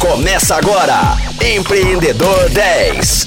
Começa agora, Empreendedor 10.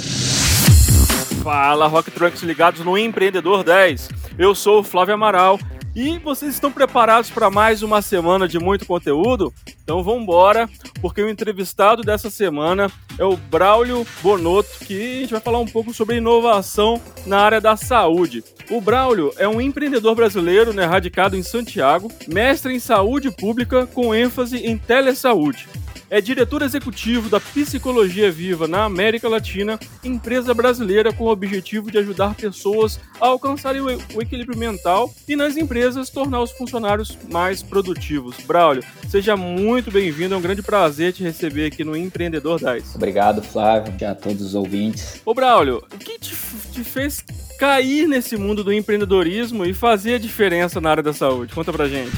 Fala, Rock Trunks ligados no Empreendedor 10. Eu sou o Flávio Amaral e vocês estão preparados para mais uma semana de muito conteúdo? Então vamos embora, porque o entrevistado dessa semana é o Braulio Bonotto, que a gente vai falar um pouco sobre inovação na área da saúde. O Braulio é um empreendedor brasileiro, né, radicado em Santiago, mestre em saúde pública com ênfase em telesaúde é diretor executivo da Psicologia Viva na América Latina, empresa brasileira com o objetivo de ajudar pessoas a alcançarem o equilíbrio mental e nas empresas tornar os funcionários mais produtivos. Braulio, seja muito bem-vindo, é um grande prazer te receber aqui no Empreendedor 10. Obrigado, Flávio, e a todos os ouvintes. Ô Braulio, o que te, te fez cair nesse mundo do empreendedorismo e fazer a diferença na área da saúde? Conta pra gente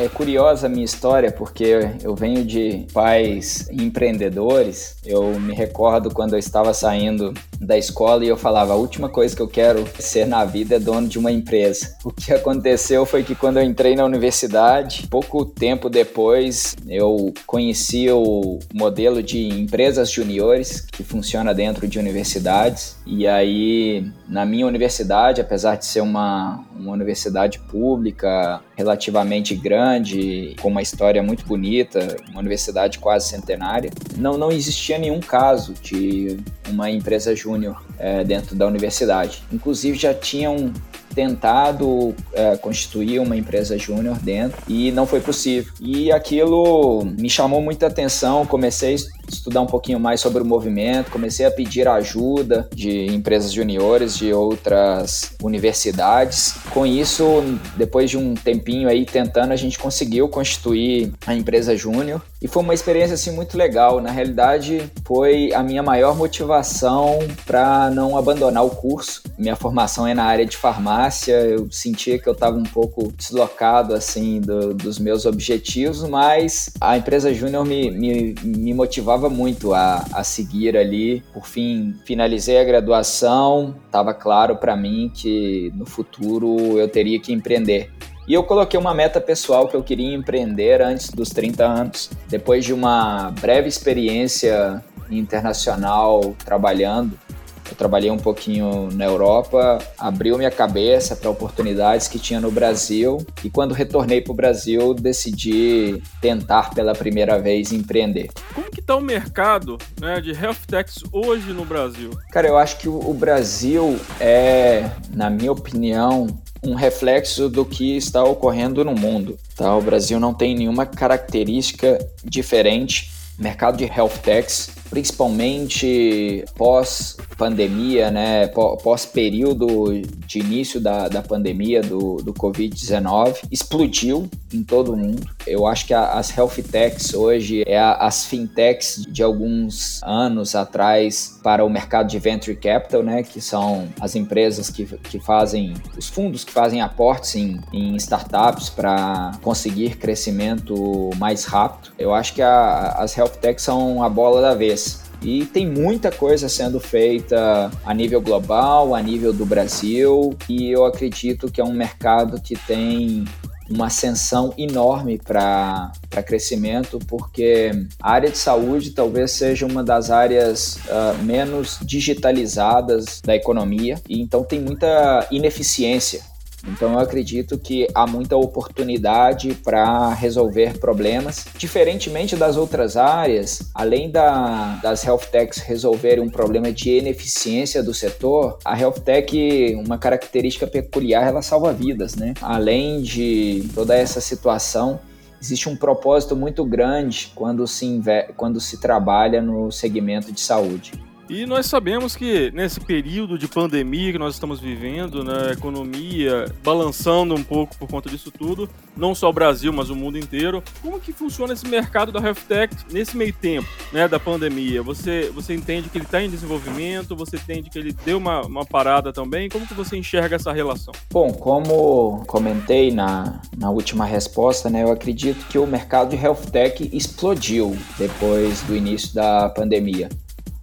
é curiosa a minha história porque eu venho de pais empreendedores. Eu me recordo quando eu estava saindo da escola e eu falava: a última coisa que eu quero ser na vida é dono de uma empresa. O que aconteceu foi que quando eu entrei na universidade, pouco tempo depois, eu conheci o modelo de empresas juniores que funciona dentro de universidades. E aí, na minha universidade, apesar de ser uma, uma universidade pública relativamente grande, com uma história muito bonita, uma universidade quase centenária, não, não existia nenhum caso de uma empresa júnior é, dentro da universidade. Inclusive já tinham tentado é, constituir uma empresa júnior dentro e não foi possível. E aquilo me chamou muita atenção, comecei a estudar um pouquinho mais sobre o movimento, comecei a pedir ajuda de empresas juniores de outras universidades. Com isso, depois de um tempinho aí tentando, a gente conseguiu constituir a empresa júnior e foi uma experiência assim muito legal. Na realidade, foi a minha maior motivação para não abandonar o curso. Minha formação é na área de farmácia. Eu sentia que eu estava um pouco deslocado assim do, dos meus objetivos, mas a empresa Júnior me, me, me, motivava muito a, a seguir ali. Por fim, finalizei a graduação. Estava claro para mim que no futuro eu teria que empreender. E eu coloquei uma meta pessoal que eu queria empreender antes dos 30 anos. Depois de uma breve experiência internacional trabalhando, eu trabalhei um pouquinho na Europa, abriu minha cabeça para oportunidades que tinha no Brasil e quando retornei para o Brasil decidi tentar pela primeira vez empreender. Como que está o mercado né, de health techs hoje no Brasil? Cara, eu acho que o Brasil é, na minha opinião, um reflexo do que está ocorrendo no mundo. Tá? O Brasil não tem nenhuma característica diferente. Mercado de health techs principalmente pós-pandemia, né, pós-período de início da, da pandemia do, do Covid-19, explodiu em todo o mundo. Eu acho que a, as health techs hoje é a, as fintechs de alguns anos atrás para o mercado de venture capital, né, que são as empresas que, que fazem, os fundos que fazem aportes em, em startups para conseguir crescimento mais rápido. Eu acho que a, as health techs são a bola da vez. E tem muita coisa sendo feita a nível global, a nível do Brasil, e eu acredito que é um mercado que tem uma ascensão enorme para crescimento, porque a área de saúde talvez seja uma das áreas uh, menos digitalizadas da economia, e então tem muita ineficiência então eu acredito que há muita oportunidade para resolver problemas. Diferentemente das outras áreas, além da, das health techs resolverem um problema de ineficiência do setor, a health tech, uma característica peculiar, ela salva vidas, né? Além de toda essa situação, existe um propósito muito grande quando se, quando se trabalha no segmento de saúde. E nós sabemos que nesse período de pandemia que nós estamos vivendo, né, a economia balançando um pouco por conta disso tudo, não só o Brasil, mas o mundo inteiro, como que funciona esse mercado da health tech nesse meio tempo né, da pandemia? Você, você entende que ele está em desenvolvimento? Você entende que ele deu uma, uma parada também? Como que você enxerga essa relação? Bom, como comentei na, na última resposta, né, eu acredito que o mercado de health tech explodiu depois do início da pandemia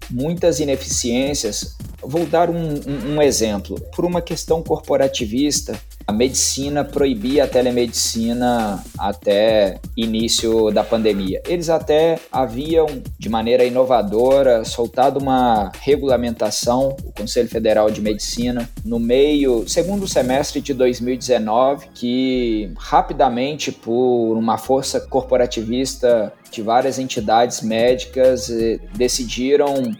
muitas ineficiências. Vou dar um, um, um exemplo. Por uma questão corporativista, a medicina proibia a telemedicina até início da pandemia. Eles até haviam, de maneira inovadora, soltado uma regulamentação, o Conselho Federal de Medicina, no meio, segundo semestre de 2019, que rapidamente, por uma força corporativista de várias entidades médicas, eh, decidiram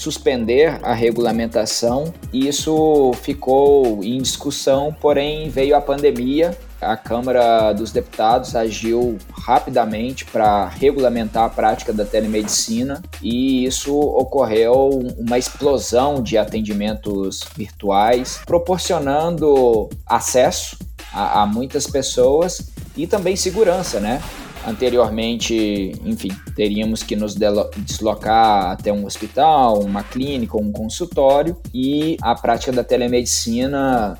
suspender a regulamentação isso ficou em discussão, porém veio a pandemia. A Câmara dos Deputados agiu rapidamente para regulamentar a prática da telemedicina e isso ocorreu uma explosão de atendimentos virtuais, proporcionando acesso a, a muitas pessoas e também segurança, né? Anteriormente, enfim, teríamos que nos deslocar até um hospital, uma clínica, um consultório e a prática da telemedicina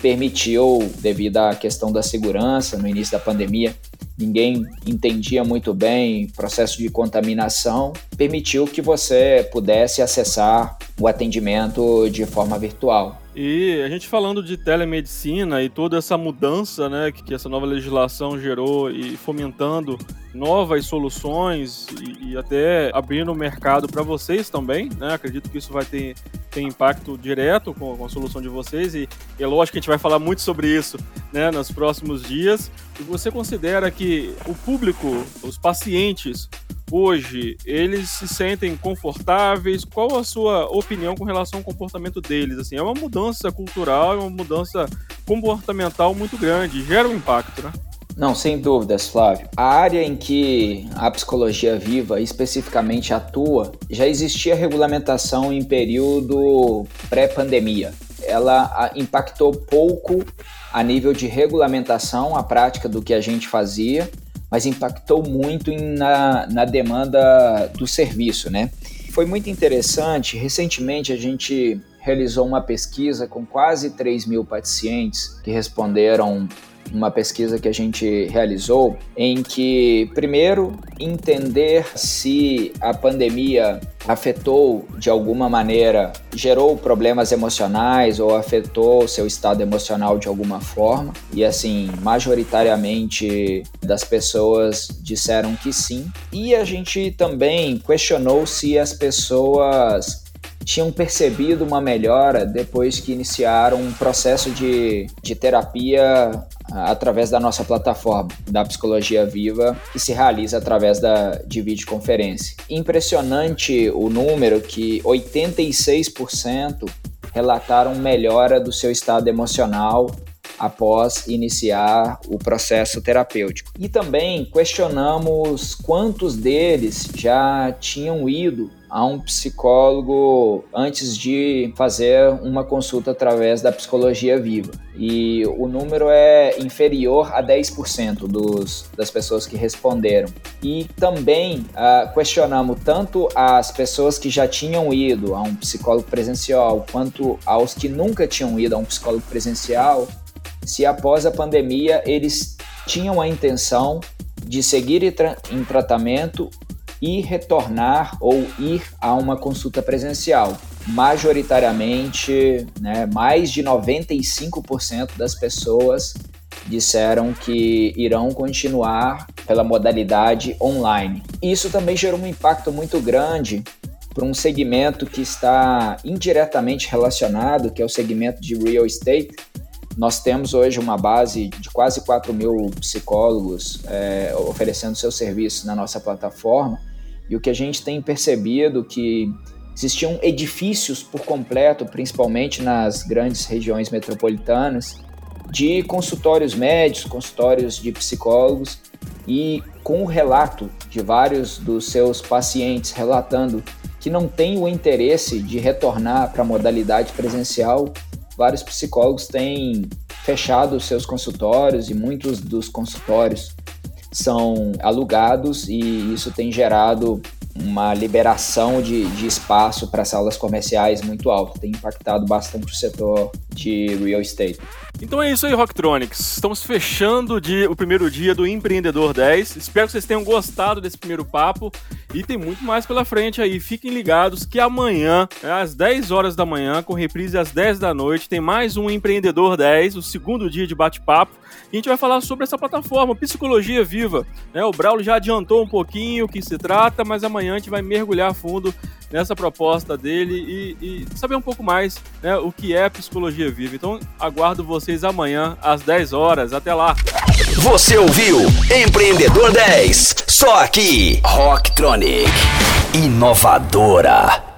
permitiu, devido à questão da segurança no início da pandemia, ninguém entendia muito bem o processo de contaminação, permitiu que você pudesse acessar o atendimento de forma virtual. E a gente falando de telemedicina e toda essa mudança né, que, que essa nova legislação gerou e fomentando novas soluções e, e até abrindo o mercado para vocês também, né? Acredito que isso vai ter, ter impacto direto com, com a solução de vocês e, é lógico que a gente vai falar muito sobre isso né, nos próximos dias. E você considera que o público, os pacientes, hoje, eles se sentem confortáveis? Qual a sua opinião com relação ao comportamento deles? Assim, é uma mudança cultural, é uma mudança comportamental muito grande, gera um impacto, né? Não, sem dúvidas, Flávio. A área em que a psicologia viva especificamente atua, já existia regulamentação em período pré-pandemia. Ela impactou pouco a nível de regulamentação a prática do que a gente fazia, mas impactou muito na, na demanda do serviço, né? Foi muito interessante. Recentemente a gente realizou uma pesquisa com quase 3 mil pacientes que responderam uma pesquisa que a gente realizou em que, primeiro, entender se a pandemia afetou de alguma maneira, gerou problemas emocionais ou afetou seu estado emocional de alguma forma. E assim, majoritariamente das pessoas disseram que sim. E a gente também questionou se as pessoas tinham percebido uma melhora depois que iniciaram um processo de, de terapia através da nossa plataforma da Psicologia Viva, que se realiza através da, de videoconferência. Impressionante o número que 86% relataram melhora do seu estado emocional após iniciar o processo terapêutico. E também questionamos quantos deles já tinham ido a um psicólogo antes de fazer uma consulta através da psicologia viva. E o número é inferior a 10% dos, das pessoas que responderam. E também uh, questionamos tanto as pessoas que já tinham ido a um psicólogo presencial quanto aos que nunca tinham ido a um psicólogo presencial se após a pandemia eles tinham a intenção de seguir em tratamento e retornar ou ir a uma consulta presencial. Majoritariamente, né, mais de 95% das pessoas disseram que irão continuar pela modalidade online. Isso também gerou um impacto muito grande para um segmento que está indiretamente relacionado, que é o segmento de real estate, nós temos hoje uma base de quase 4 mil psicólogos é, oferecendo seus serviços na nossa plataforma. E o que a gente tem percebido que existiam edifícios por completo, principalmente nas grandes regiões metropolitanas, de consultórios médicos, consultórios de psicólogos e com o relato de vários dos seus pacientes relatando que não têm o interesse de retornar para a modalidade presencial vários psicólogos têm fechado seus consultórios e muitos dos consultórios são alugados e isso tem gerado uma liberação de, de espaço para salas comerciais muito alta, tem impactado bastante o setor de real estate. Então é isso aí, Rocktronics. Estamos fechando dia, o primeiro dia do Empreendedor 10. Espero que vocês tenham gostado desse primeiro papo E tem muito mais pela frente aí. Fiquem ligados que amanhã, às 10 horas da manhã, com reprise às 10 da noite, tem mais um Empreendedor 10, o segundo dia de bate-papo. E a gente vai falar sobre essa plataforma, Psicologia Viva. Né? O Braulio já adiantou um pouquinho o que se trata, mas amanhã a gente vai mergulhar fundo nessa proposta dele e, e saber um pouco mais né, o que é Psicologia Viva. Então, aguardo vocês amanhã às 10 horas. Até lá! Você ouviu Empreendedor 10, só aqui, Rocktronic, inovadora.